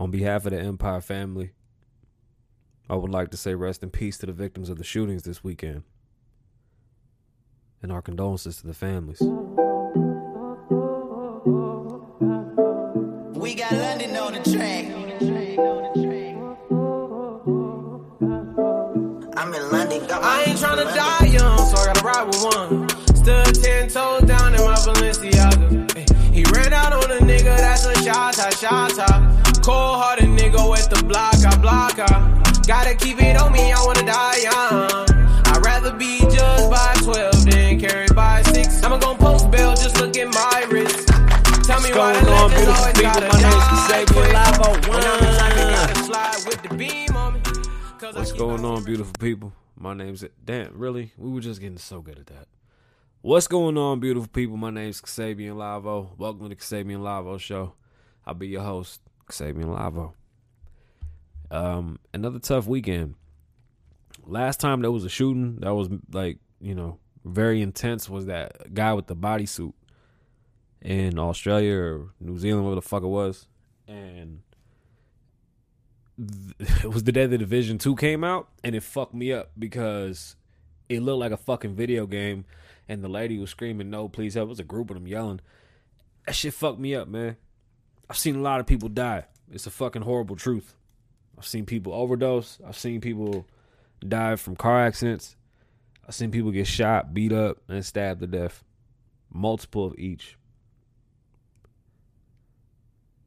On behalf of the Empire family, I would like to say rest in peace to the victims of the shootings this weekend. And our condolences to the families. We got London on the track. I'm in London. I ain't tryna die young, so I gotta ride with one. Stood ten toes down in my Balenciaga. He ran out on a nigga, that's a shot, a shot. Cold hearted nigga with the block, I block, I. Gotta keep it on me, I wanna die young. I'd rather be judged by 12 than carried by 6. I'ma gon' post bail, just look at my wrist. Tell me why the legends always gotta die quick. When I'm inside, gotta slide with the beam on me. What's going on, beautiful people? My name's damn. Really, we were just getting so good at that. What's going on, beautiful people? My name's Kasabian Lavoe. Welcome to the Kasabian Lavoe Show. I'll be your host, Kasabian Lavoe. Um, another tough weekend. Last time there was a shooting that was like you know very intense was that guy with the bodysuit in Australia or New Zealand, whatever the fuck it was, and it was the day the Division Two came out, and it fucked me up because it looked like a fucking video game, and the lady was screaming, "No, please help!" It was a group of them yelling. That shit fucked me up, man. I've seen a lot of people die. It's a fucking horrible truth. I've seen people overdose. I've seen people die from car accidents. I've seen people get shot, beat up, and stabbed to death. Multiple of each.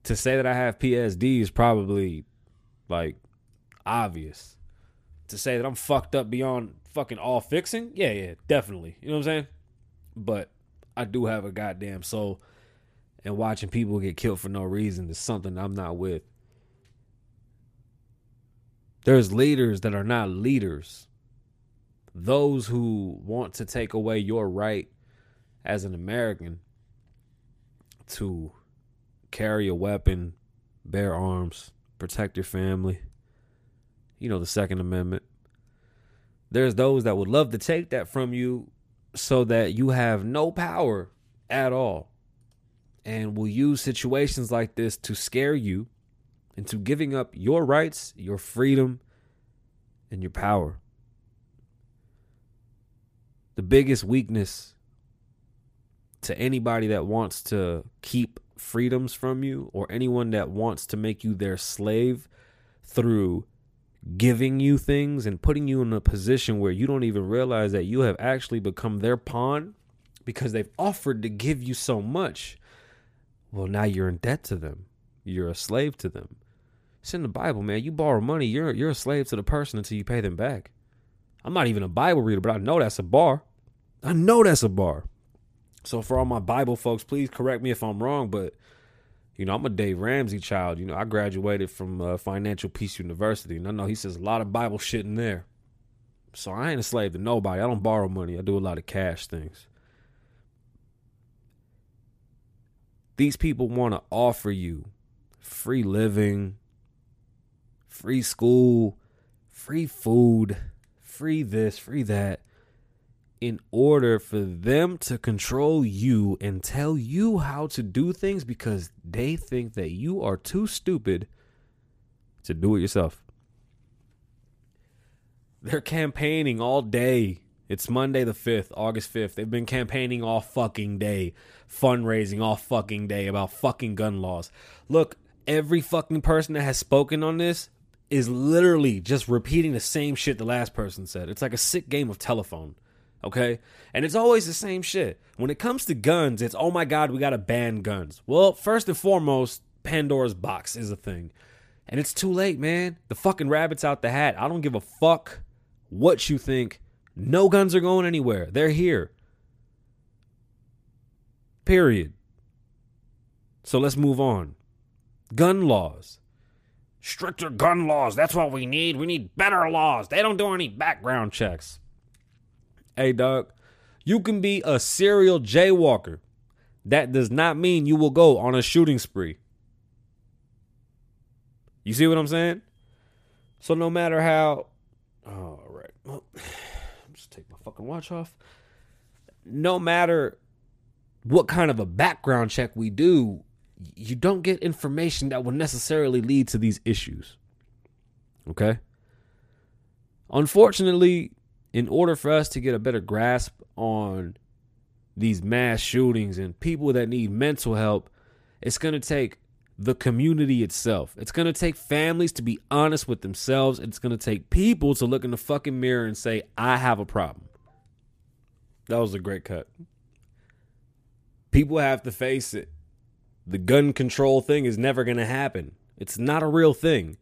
To say that I have PSD is probably like obvious. To say that I'm fucked up beyond fucking all fixing, yeah, yeah, definitely. You know what I'm saying? But I do have a goddamn soul, and watching people get killed for no reason is something I'm not with. There's leaders that are not leaders. Those who want to take away your right as an American to carry a weapon, bear arms, protect your family. You know, the Second Amendment. There's those that would love to take that from you so that you have no power at all and will use situations like this to scare you into giving up your rights, your freedom, and your power. The biggest weakness to anybody that wants to keep freedoms from you or anyone that wants to make you their slave through giving you things and putting you in a position where you don't even realize that you have actually become their pawn because they've offered to give you so much. Well, now you're in debt to them. You're a slave to them. It's in the Bible, man. You borrow money, you're you're a slave to the person until you pay them back. I'm not even a Bible reader, but I know that's a bar. I know that's a bar. So for all my Bible folks, please correct me if I'm wrong, but you know, I'm a Dave Ramsey child. You know, I graduated from uh, Financial Peace University, and I know he says a lot of Bible shit in there. So I ain't a slave to nobody. I don't borrow money. I do a lot of cash things. These people want to offer you free living, free school, free food, free this, free that, in order for them to control you and tell you how to do things because they think that you are too stupid to do it yourself. They're campaigning all day. It's Monday the 5th, August 5th. They've been campaigning all fucking day, fundraising all fucking day about fucking gun laws. Look, every fucking person that has spoken on this is literally just repeating the same shit the last person said. It's like a sick game of telephone. Okay? And it's always the same shit. When it comes to guns, it's oh my god, we gotta ban guns. Well, first and foremost, Pandora's box is a thing. And it's too late, man. The fucking rabbit's out the hat. I don't give a fuck what you think. No guns are going anywhere. They're here. Period. So let's move on. Gun laws. Stricter gun laws. That's what we need. We need better laws. They don't do any background checks. Hey, dog, you can be a serial jaywalker. That does not mean you will go on a shooting spree. You see what I'm saying? So no matter how, all right, well, take my fucking watch off. No matter what kind of a background check we do, you don't get information that will necessarily lead to these issues. Okay? Unfortunately, in order for us to get a better grasp on these mass shootings and people that need mental help, it's going to take the community itself. It's going to take families to be honest with themselves. It's going to take people to look in the fucking mirror and say, I have a problem. That was a great cut. People have to face it. The gun control thing is never going to happen. It's not a real thing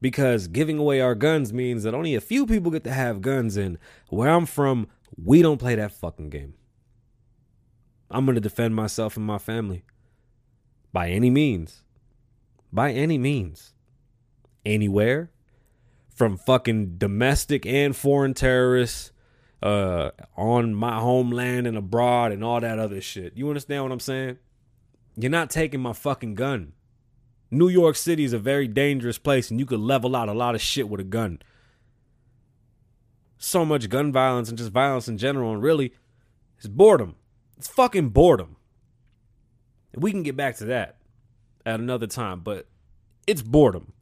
because giving away our guns means that only a few people get to have guns. And where I'm from, we don't play that fucking game. I'm going to defend myself and my family by any means. By any means. Anywhere. From fucking domestic and foreign terrorists uh, on my homeland and abroad and all that other shit. You understand what I'm saying? You're not taking my fucking gun. New York City is a very dangerous place and you could level out a lot of shit with a gun. So much gun violence and just violence in general, and really, it's boredom. It's fucking boredom. We can get back to that at another time, but it's boredom.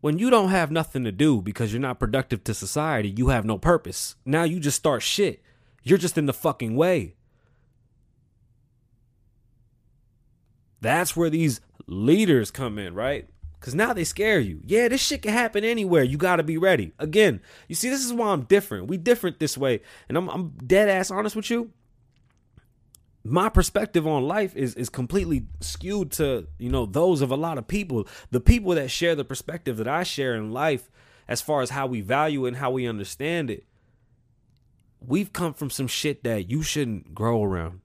When you don't have nothing to do because you're not productive to society, you have no purpose. Now you just start shit. You're just in the fucking way. That's where these leaders come in, right? Because now they scare you. Yeah, this shit can happen anywhere. You got to be ready. Again, you see, this is why I'm different. We different this way. And I'm, I'm dead ass honest with you my perspective on life is is completely skewed to you know those of a lot of people. The people that share the perspective that i share in life as far as how we value it and how we understand it we've come from some shit that you shouldn't grow around.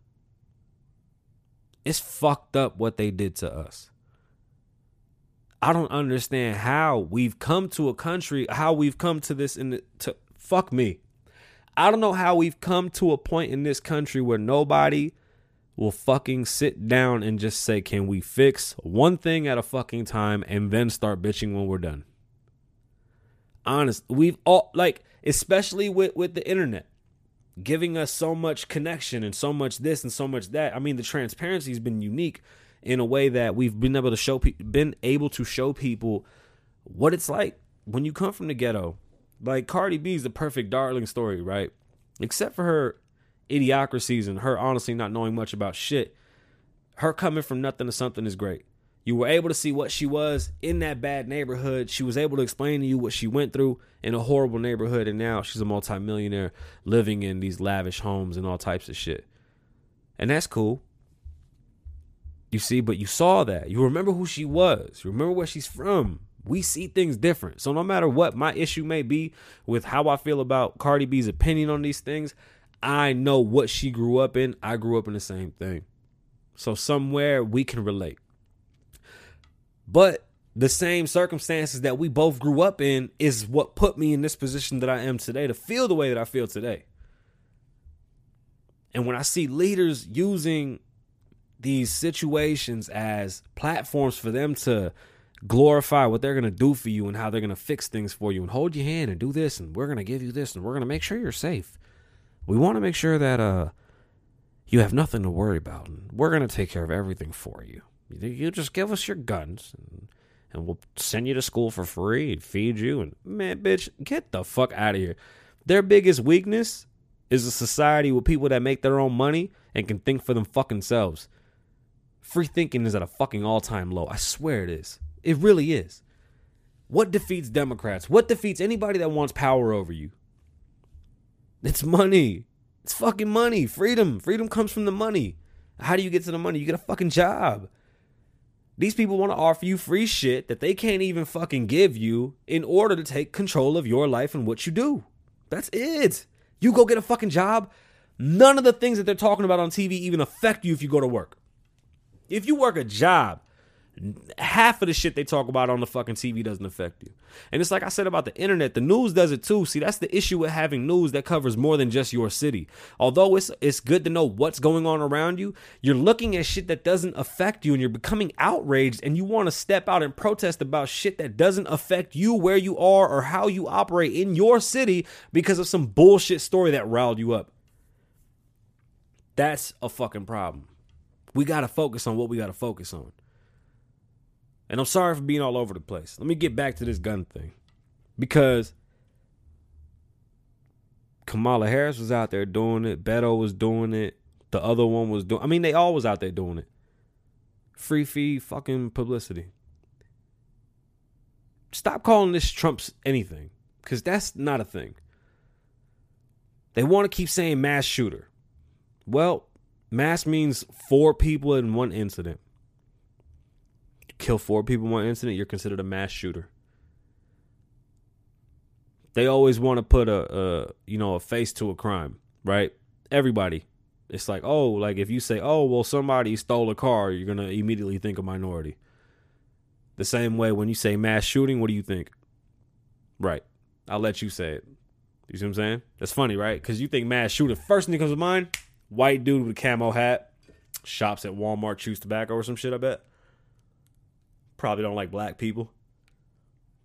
It's fucked up what they did to us. I don't understand how we've come to a country how we've come to this in the, to fuck me. I don't know how we've come to a point in this country where nobody will fucking sit down and just say, can we fix one thing at a fucking time and then start bitching when we're done? Honest, we've all like, especially with with the internet, giving us so much connection and so much this and so much that. I mean, the transparency has been unique in a way that we've been able to show been able to show people what it's like when you come from the ghetto. Like Cardi B is the perfect darling story, right? Except for her idiocracies and her honestly not knowing much about shit, her coming from nothing to something is great. You were able to see what she was in that bad neighborhood. She was able to explain to you what she went through in a horrible neighborhood, and now she's a multimillionaire living in these lavish homes and all types of shit. And that's cool. You see, but you saw that. You remember who she was. You remember where she's from. We see things different. So no matter what my issue may be with how I feel about Cardi B's opinion on these things, I know what she grew up in. I grew up in the same thing. So somewhere we can relate. But the same circumstances that we both grew up in is what put me in this position that I am today to feel the way that I feel today. And when I see leaders using these situations as platforms for them to glorify what they're going to do for you and how they're going to fix things for you and hold your hand and do this and we're going to give you this and we're going to make sure you're safe we want to make sure that uh you have nothing to worry about. And we're going to take care of everything for you. You just give us your guns and, and we'll send you to school for free and feed you. And man, bitch, get the fuck out of here. Their biggest weakness is a society with people that make their own money and can think for them fucking selves. Free thinking is at a fucking all time low. I swear it is. It really is. What defeats Democrats? What defeats anybody that wants power over you? It's money. It's fucking money. Freedom. Freedom comes from the money. How do you get to the money? You get a fucking job. These people want to offer you free shit that they can't even fucking give you in order to take control of your life and what you do. That's it. You go get a fucking job. None of the things that they're talking about on TV even affect you if you go to work. If you work a job, half of the shit they talk about on the fucking TV doesn't affect you. And it's like I said about the internet, the news does it too. See, that's the issue with having news that covers more than just your city. Although it's it's good to know what's going on around you, you're looking at shit that doesn't affect you and you're becoming outraged and you want to step out and protest about shit that doesn't affect you where you are or how you operate in your city because of some bullshit story that riled you up. That's a fucking problem. We got to focus on what we got to focus on. And I'm sorry for being all over the place. Let me get back to this gun thing. Because Kamala Harris was out there doing it, Beto was doing it, the other one was doing I mean they all was out there doing it. Free fee fucking publicity. Stop calling this Trump's anything cuz that's not a thing. They want to keep saying mass shooter. Well, mass means four people in one incident. Kill four people in one incident, you're considered a mass shooter. They always want to put a, a you know a face to a crime, right? Everybody. It's like, oh, like if you say, oh, well, somebody stole a car, you're gonna immediately think a minority. The same way when you say mass shooting, what do you think? Right. I'll let you say it. You see what I'm saying? That's funny, right? Because you think mass shooting. First thing that comes to mind, white dude with a camo hat, shops at Walmart, chews tobacco or some shit, I bet. Probably don't like black people.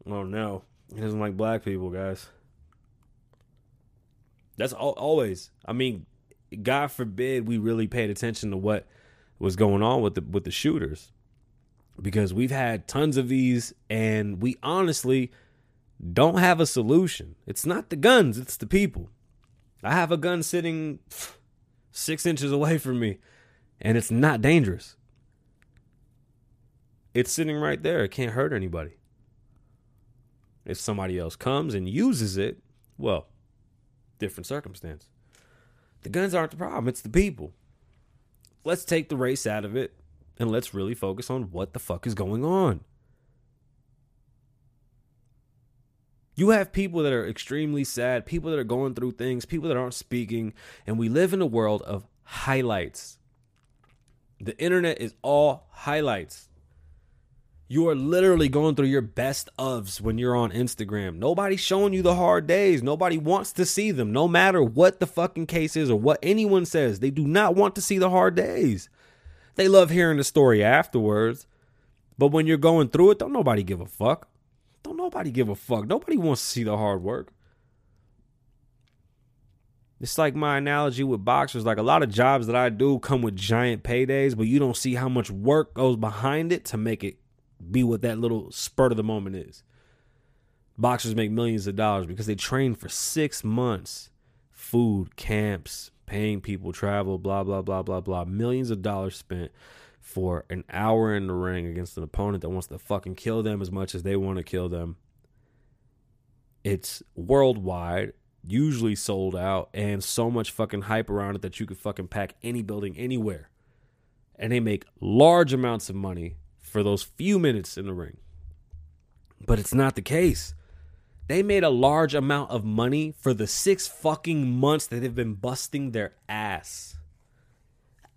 Oh no. He doesn't like black people, guys. That's al- always. I mean, God forbid we really paid attention to what was going on with the with the shooters, because we've had tons of these, and we honestly don't have a solution. It's not the guns; it's the people. I have a gun sitting six inches away from me, and it's not dangerous. It's sitting right there. It can't hurt anybody. If somebody else comes and uses it, well, different circumstance. The guns aren't the problem, it's the people. Let's take the race out of it and let's really focus on what the fuck is going on. You have people that are extremely sad, people that are going through things, people that aren't speaking, and we live in a world of highlights. The internet is all highlights. You are literally going through your best ofs when you're on Instagram. Nobody's showing you the hard days. Nobody wants to see them, no matter what the fucking case is or what anyone says. They do not want to see the hard days. They love hearing the story afterwards. But when you're going through it, don't nobody give a fuck. Don't nobody give a fuck. Nobody wants to see the hard work. It's like my analogy with boxers. Like a lot of jobs that I do come with giant paydays, but you don't see how much work goes behind it to make it be what that little spurt of the moment is. Boxers make millions of dollars because they train for six months. Food, camps, paying people, travel, blah, blah, blah, blah, blah. Millions of dollars spent for an hour in the ring against an opponent that wants to fucking kill them as much as they want to kill them. It's worldwide, usually sold out, and so much fucking hype around it that you could fucking pack any building anywhere. And they make large amounts of money for those few minutes in the ring. But it's not the case. They made a large amount of money for the six fucking months that they've been busting their ass.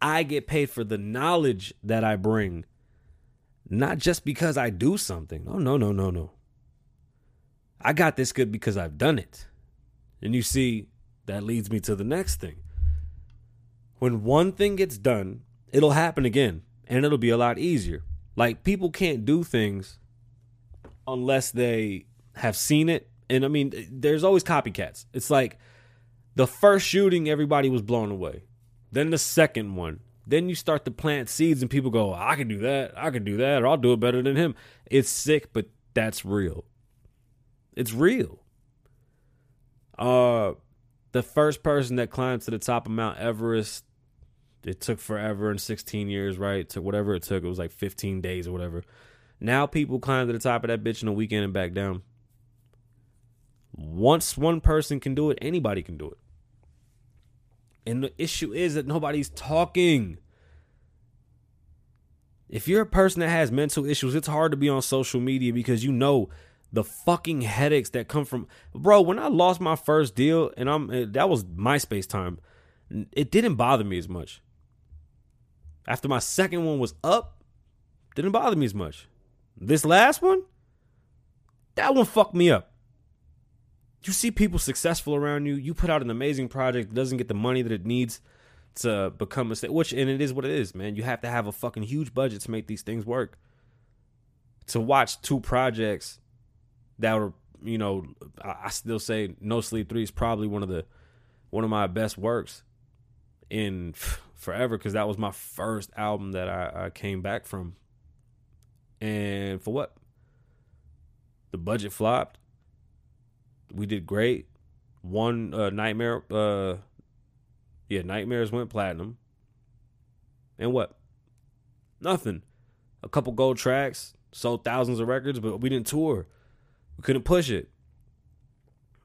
I get paid for the knowledge that I bring, not just because I do something. Oh, no, no, no, no. I got this good because I've done it. And you see, that leads me to the next thing. When one thing gets done, it'll happen again, and it'll be a lot easier. Like people can't do things unless they have seen it. And I mean, there's always copycats. It's like the first shooting, everybody was blown away. Then the second one. Then you start to plant seeds, and people go, I can do that. I can do that. Or I'll do it better than him. It's sick, but that's real. It's real. Uh, the first person that climbed to the top of Mount Everest it took forever and 16 years, right? Took whatever it took. It was like 15 days or whatever. Now people climb to the top of that bitch in a weekend and back down. Once one person can do it, anybody can do it. And the issue is that nobody's talking. If you're a person that has mental issues, it's hard to be on social media because you know the fucking headaches that come from bro when i lost my first deal and i'm that was myspace time it didn't bother me as much after my second one was up, didn't bother me as much. This last one, that one fucked me up. You see people successful around you, you put out an amazing project doesn't get the money that it needs to become a state, which and it is what it is, man. You have to have a fucking huge budget to make these things work. To watch two projects that were, you know, I still say No Sleep 3 is probably one of the one of my best works in forever because that was my first album that I, I came back from. And for what? The budget flopped. We did great. One uh, nightmare, uh, yeah, nightmares went platinum. And what? Nothing. A couple gold tracks, sold thousands of records, but we didn't tour. We couldn't push it.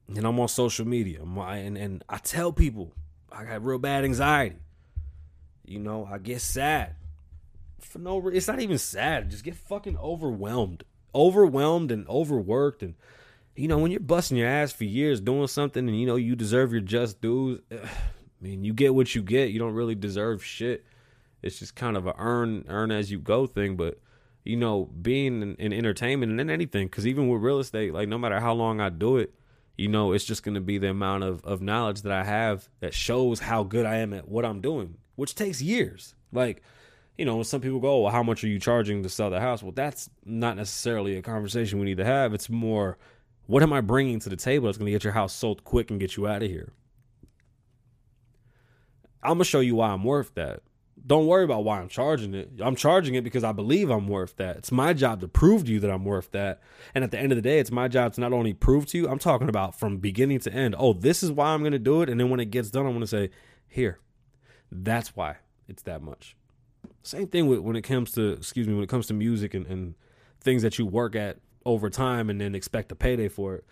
And I'm on social media, and and I tell people I got real bad anxiety. You know, I get sad for no reason. It's not even sad. Just get fucking overwhelmed, overwhelmed and overworked, and you know when you're busting your ass for years doing something, and you know you deserve your just dues. I mean, you get what you get. You don't really deserve shit. It's just kind of a earn earn as you go thing, but you know, being in, in entertainment and in anything, because even with real estate, like no matter how long I do it, you know, it's just going to be the amount of, of knowledge that I have that shows how good I am at what I'm doing, which takes years. Like, you know, some people go, well, how much are you charging to sell the house? Well, that's not necessarily a conversation we need to have. It's more, what am I bringing to the table that's going to get your house sold quick and get you out of here? I'm going to show you why I'm worth that don't worry about why I'm charging it. I'm charging it because I believe I'm worth that. It's my job to prove to you that I'm worth that. And at the end of the day, it's my job to not only prove to you, I'm talking about from beginning to end. Oh, this is why I'm going to do it. And then when it gets done, I'm going to say, here, that's why it's that much. Same thing with when it comes to, excuse me, when it comes to music and, and things that you work at over time and then expect a payday for it.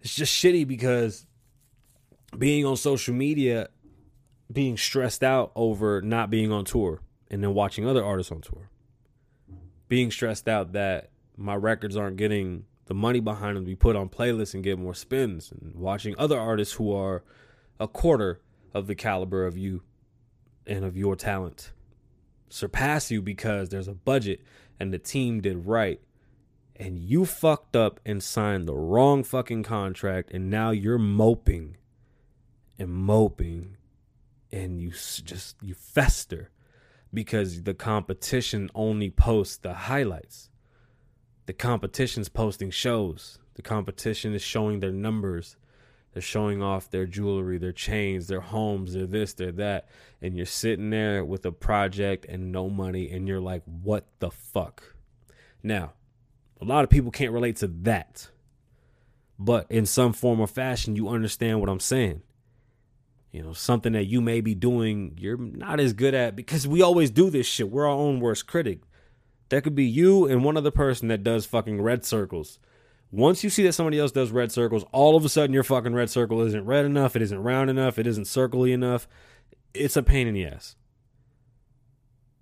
It's just shitty because being on social media being stressed out over not being on tour and then watching other artists on tour. Being stressed out that my records aren't getting the money behind them to be put on playlists and get more spins and watching other artists who are a quarter of the caliber of you and of your talent surpass you because there's a budget and the team did right and you fucked up and signed the wrong fucking contract and now you're moping and moping and you just you fester because the competition only posts the highlights. The competition's posting shows. The competition is showing their numbers. They're showing off their jewelry, their chains, their homes, their this, their that. And you're sitting there with a project and no money, and you're like, what the fuck? Now, a lot of people can't relate to that. But in some form or fashion, you understand what I'm saying you know, something that you may be doing you're not as good at because we always do this shit. We're our own worst critic. That could be you and one other person that does fucking red circles. Once you see that somebody else does red circles, all of a sudden your fucking red circle isn't red enough, it isn't round enough, it isn't circly enough. It's a pain in the ass.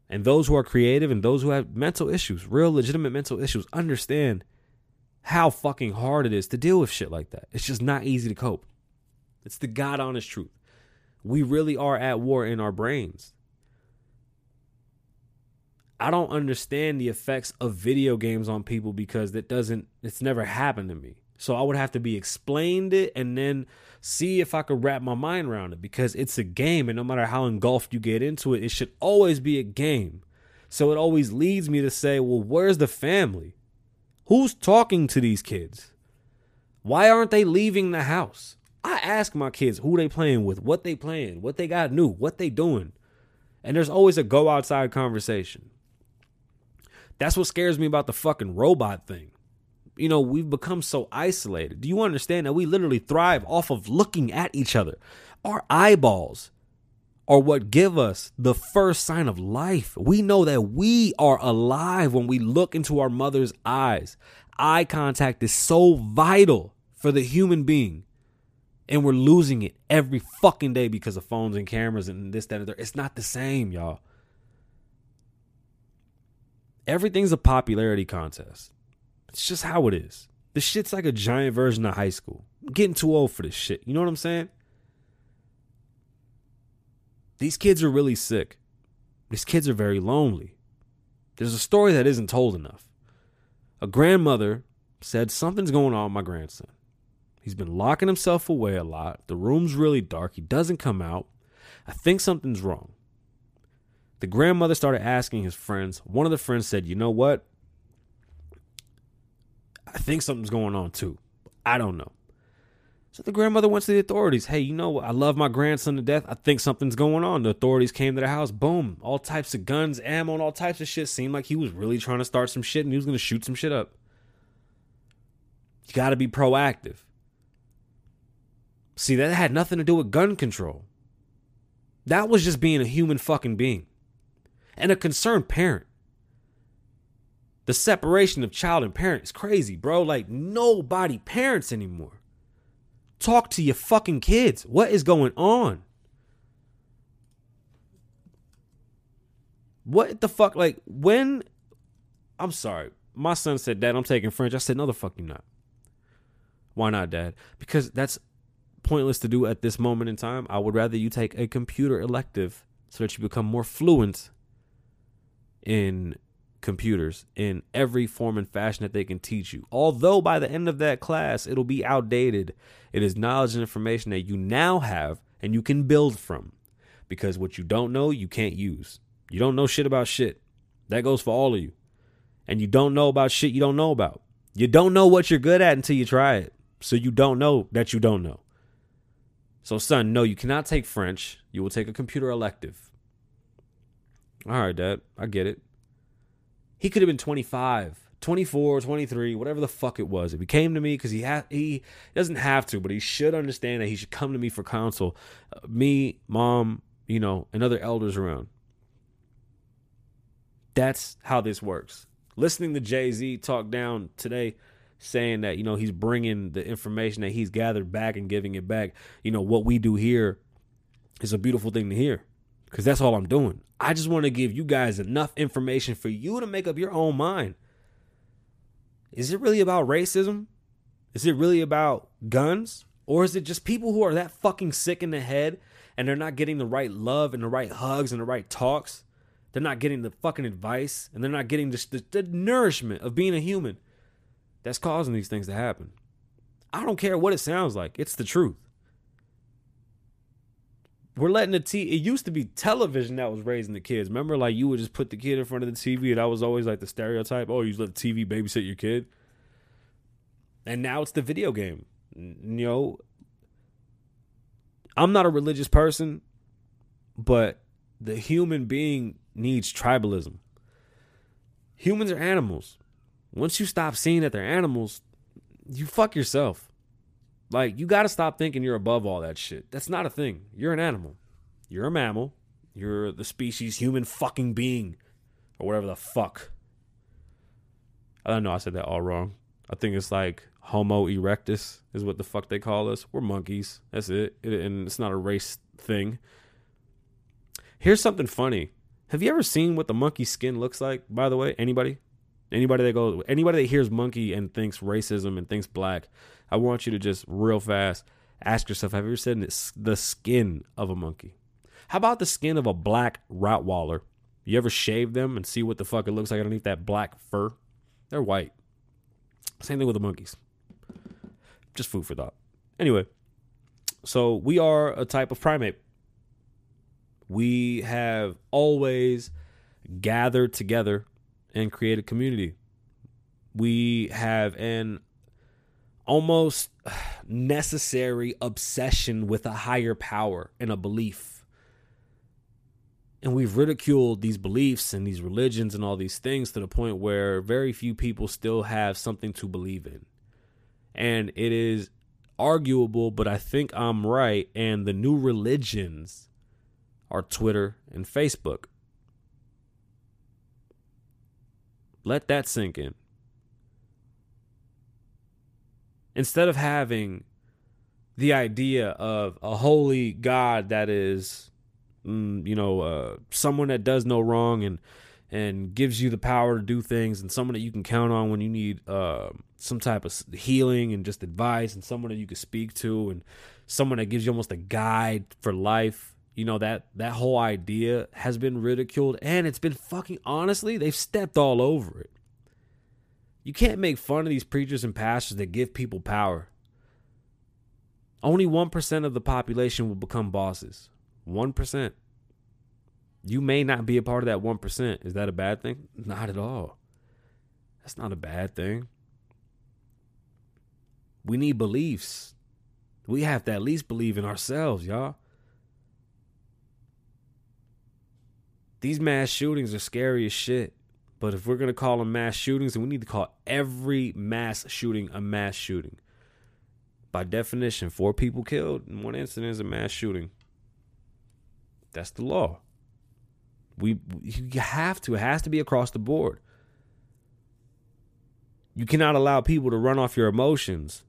And those who are creative and those who have mental issues, real legitimate mental issues, understand how fucking hard it is to deal with shit like that. It's just not easy to cope. It's the God honest truth we really are at war in our brains. I don't understand the effects of video games on people because that doesn't it's never happened to me. So I would have to be explained it and then see if I could wrap my mind around it because it's a game and no matter how engulfed you get into it, it should always be a game. So it always leads me to say, well, where's the family? Who's talking to these kids? Why aren't they leaving the house? I ask my kids who they playing with, what they playing, what they got new, what they doing. And there's always a go outside conversation. That's what scares me about the fucking robot thing. You know, we've become so isolated. Do you understand that we literally thrive off of looking at each other? Our eyeballs are what give us the first sign of life. We know that we are alive when we look into our mother's eyes. Eye contact is so vital for the human being and we're losing it every fucking day because of phones and cameras and this, that, and that. It's not the same, y'all. Everything's a popularity contest. It's just how it is. This shit's like a giant version of high school. I'm getting too old for this shit. You know what I'm saying? These kids are really sick. These kids are very lonely. There's a story that isn't told enough. A grandmother said something's going on with my grandson. He's been locking himself away a lot. The room's really dark. He doesn't come out. I think something's wrong. The grandmother started asking his friends. One of the friends said, You know what? I think something's going on too. I don't know. So the grandmother went to the authorities. Hey, you know what? I love my grandson to death. I think something's going on. The authorities came to the house. Boom. All types of guns, ammo, and all types of shit. Seemed like he was really trying to start some shit and he was going to shoot some shit up. You got to be proactive. See, that had nothing to do with gun control. That was just being a human fucking being and a concerned parent. The separation of child and parent is crazy, bro. Like, nobody parents anymore. Talk to your fucking kids. What is going on? What the fuck? Like, when. I'm sorry. My son said, Dad, I'm taking French. I said, No, the fuck you not. Why not, Dad? Because that's pointless to do at this moment in time. I would rather you take a computer elective so that you become more fluent in computers in every form and fashion that they can teach you. Although by the end of that class, it'll be outdated. It is knowledge and information that you now have and you can build from. Because what you don't know, you can't use. You don't know shit about shit. That goes for all of you. And you don't know about shit you don't know about. You don't know what you're good at until you try it. So you don't know that you don't know. So, son, no, you cannot take French. You will take a computer elective. All right, Dad, I get it. He could have been 25, 24, 23, whatever the fuck it was. If he came to me because he ha- he doesn't have to, but he should understand that he should come to me for counsel. Uh, me, mom, you know, and other elders around. That's how this works. Listening to Jay Z talk down today saying that you know he's bringing the information that he's gathered back and giving it back. You know what we do here is a beautiful thing to hear because that's all i'm doing. I just want to give you guys enough information for you to make up your own mind. Is it really about racism? Is it really about guns? Or is it just people who are that fucking sick in the head and they're not getting the right love and the right hugs and the right talks? They're not getting the fucking advice and they're not getting the, the, the nourishment of being a human that's causing these things to happen. I don't care what it sounds like. It's the truth. We're letting the T. It used to be television that was raising the kids. Remember, like you would just put the kid in front of the TV, and that was always like the stereotype. Oh, you let the TV babysit your kid. And now it's the video game. You know, I'm not a religious person, but the human being needs tribalism. Humans are animals once you stop seeing that they're animals, you fuck yourself. Like, you got to stop thinking you're above all that shit. That's not a thing. You're an animal. You're a mammal. You're the species human fucking being. Or whatever the fuck. I don't know. I said that all wrong. I think it's like Homo erectus is what the fuck they call us. We're monkeys. That's it. it and it's not a race thing. Here's something funny. Have you ever seen what the monkey skin looks like, by the way? Anybody? Anybody that goes, anybody that hears monkey and thinks racism and thinks black, I want you to just real fast ask yourself: Have you ever seen the skin of a monkey? How about the skin of a black Rottweiler? You ever shave them and see what the fuck it looks like underneath that black fur? They're white. Same thing with the monkeys. Just food for thought. Anyway, so we are a type of primate. We have always gathered together and create a community. We have an almost necessary obsession with a higher power and a belief. And we've ridiculed these beliefs and these religions and all these things to the point where very few people still have something to believe in. And it is arguable, but I think I'm right. And the new religions are Twitter and Facebook. Let that sink in. Instead of having the idea of a holy God that is, mm, you know, uh, someone that does no wrong and and gives you the power to do things, and someone that you can count on when you need uh, some type of healing and just advice, and someone that you can speak to, and someone that gives you almost a guide for life you know that that whole idea has been ridiculed and it's been fucking honestly they've stepped all over it. You can't make fun of these preachers and pastors that give people power. Only 1% of the population will become bosses. 1% you may not be a part of that 1% is that a bad thing? Not at all. That's not a bad thing. We need beliefs. We have to at least believe in ourselves, y'all. These mass shootings are scary as shit. But if we're going to call them mass shootings, then we need to call every mass shooting a mass shooting. By definition, four people killed in one incident is a mass shooting. That's the law. We you have to. It has to be across the board. You cannot allow people to run off your emotions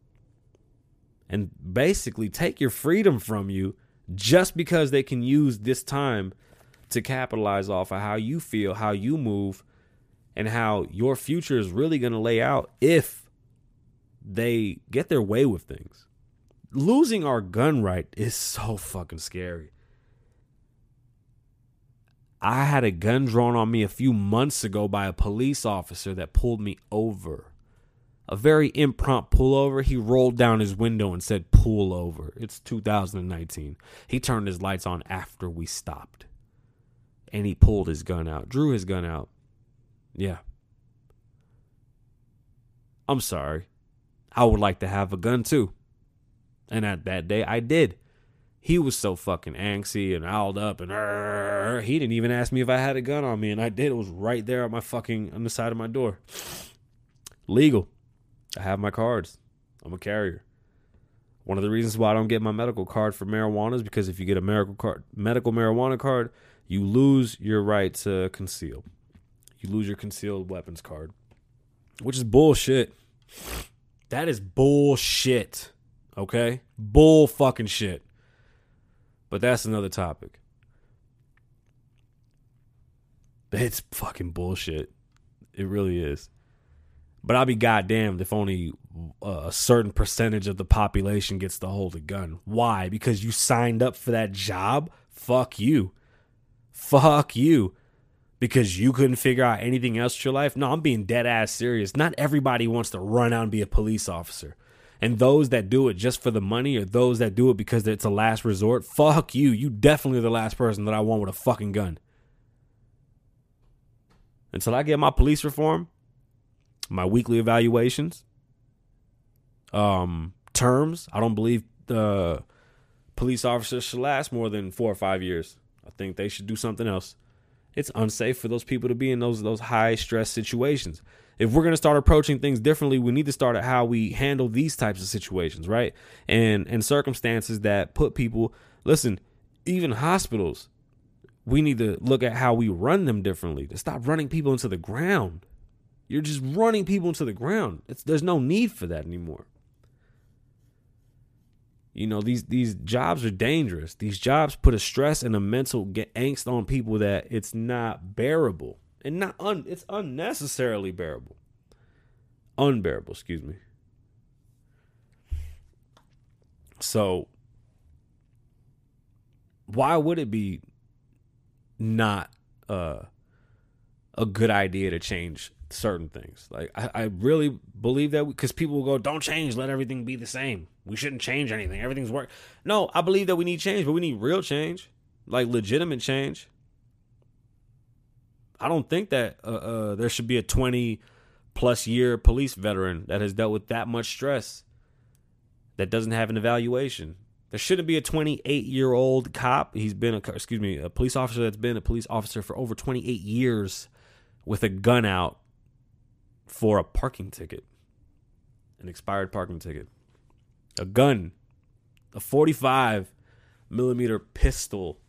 and basically take your freedom from you just because they can use this time to capitalize off of how you feel, how you move, and how your future is really going to lay out if they get their way with things. Losing our gun right is so fucking scary. I had a gun drawn on me a few months ago by a police officer that pulled me over. A very impromptu pullover. He rolled down his window and said, Pull over. It's 2019. He turned his lights on after we stopped. And he pulled his gun out, drew his gun out. Yeah. I'm sorry. I would like to have a gun too. And at that day, I did. He was so fucking angsty and owled up, and uh, he didn't even ask me if I had a gun on me, and I did. It was right there on my fucking on the side of my door. Legal. I have my cards. I'm a carrier. One of the reasons why I don't get my medical card for marijuana is because if you get a medical card, medical marijuana card, you lose your right to conceal. You lose your concealed weapons card, which is bullshit. That is bullshit. Okay? Bull fucking shit. But that's another topic. It's fucking bullshit. It really is. But I'll be goddamned if only uh, a certain percentage of the population gets to hold a gun. Why? Because you signed up for that job? Fuck you. Fuck you. Because you couldn't figure out anything else in your life? No, I'm being dead ass serious. Not everybody wants to run out and be a police officer. And those that do it just for the money or those that do it because it's a last resort, fuck you. You definitely are the last person that I want with a fucking gun. Until I get my police reform, my weekly evaluations, um, terms, I don't believe the police officers should last more than four or five years. I think they should do something else. It's unsafe for those people to be in those those high stress situations if we're going to start approaching things differently, we need to start at how we handle these types of situations, right? And and circumstances that put people, listen, even hospitals, we need to look at how we run them differently to stop running people into the ground. You're just running people into the ground. It's, there's no need for that anymore. You know these these jobs are dangerous. These jobs put a stress and a mental angst on people that it's not bearable and not un it's unnecessarily bearable. Unbearable, excuse me. So why would it be not uh, a good idea to change certain things? Like I, I really believe that because people will go, "Don't change, let everything be the same. We shouldn't change anything. Everything's work." No, I believe that we need change, but we need real change, like legitimate change. I don't think that uh, uh, there should be a 20 plus year police veteran that has dealt with that much stress that doesn't have an evaluation. There shouldn't be a 28 year old cop. He's been a excuse me, a police officer that's been a police officer for over 28 years with a gun out for a parking ticket. An expired parking ticket. A gun. A 45 millimeter pistol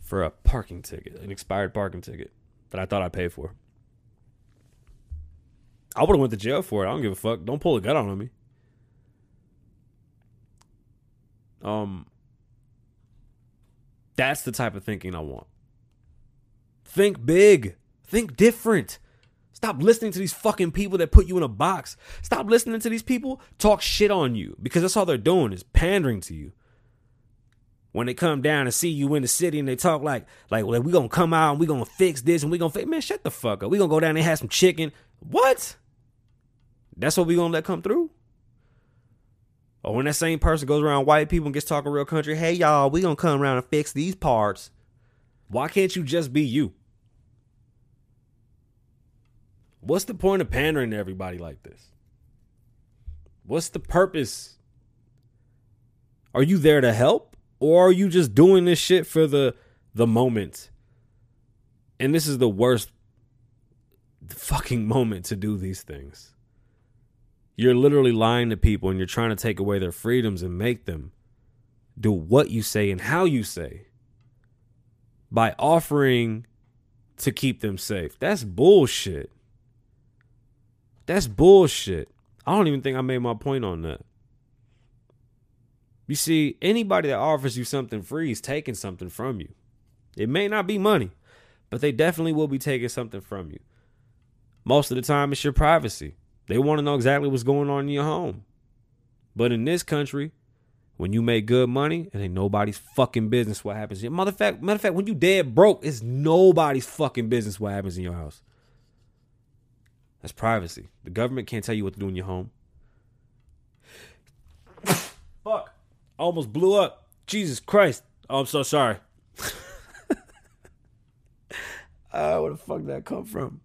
for a parking ticket, an expired parking ticket that I thought I paid for. I would have went to jail for it. I don't give a fuck. Don't pull a gun on me. Um, that's the type of thinking I want. Think big. Think different. Stop listening to these fucking people that put you in a box. Stop listening to these people talk shit on you because that's all they're doing is pandering to you. When they come down and see you in the city and they talk like like well, we gonna come out and we gonna fix this and we gonna fix man shut the fuck up. We gonna go down and have some chicken. What? That's what we gonna let come through? Or when that same person goes around white people and gets talking real country hey y'all we gonna come around and fix these parts. Why can't you just be you what's the point of pandering to everybody like this what's the purpose Are you there to help or are you just doing this shit for the the moment? And this is the worst fucking moment to do these things. You're literally lying to people and you're trying to take away their freedoms and make them do what you say and how you say by offering to keep them safe. That's bullshit. That's bullshit. I don't even think I made my point on that. You see, anybody that offers you something free is taking something from you. It may not be money, but they definitely will be taking something from you. Most of the time, it's your privacy. They want to know exactly what's going on in your home. But in this country, when you make good money, it ain't nobody's fucking business what happens. Matter of fact, matter of fact, when you dead broke, it's nobody's fucking business what happens in your house. That's privacy. The government can't tell you what to do in your home. Fuck. I Almost blew up. Jesus Christ. Oh, I'm so sorry. uh, where the fuck did that come from?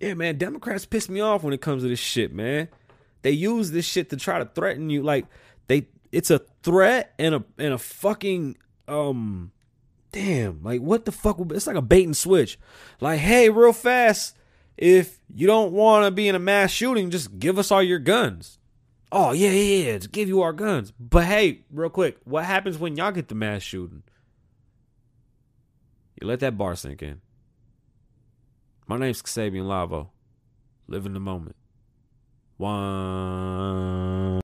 Yeah, man, Democrats piss me off when it comes to this shit, man. They use this shit to try to threaten you. Like they, it's a threat and a and a fucking um, damn. Like what the fuck? It's like a bait and switch. Like hey, real fast, if you don't want to be in a mass shooting, just give us all your guns. Oh yeah, yeah, yeah, just give you our guns. But hey, real quick, what happens when y'all get the mass shooting? You let that bar sink in. My name's Kasabian Lavoe. Live in the moment. One.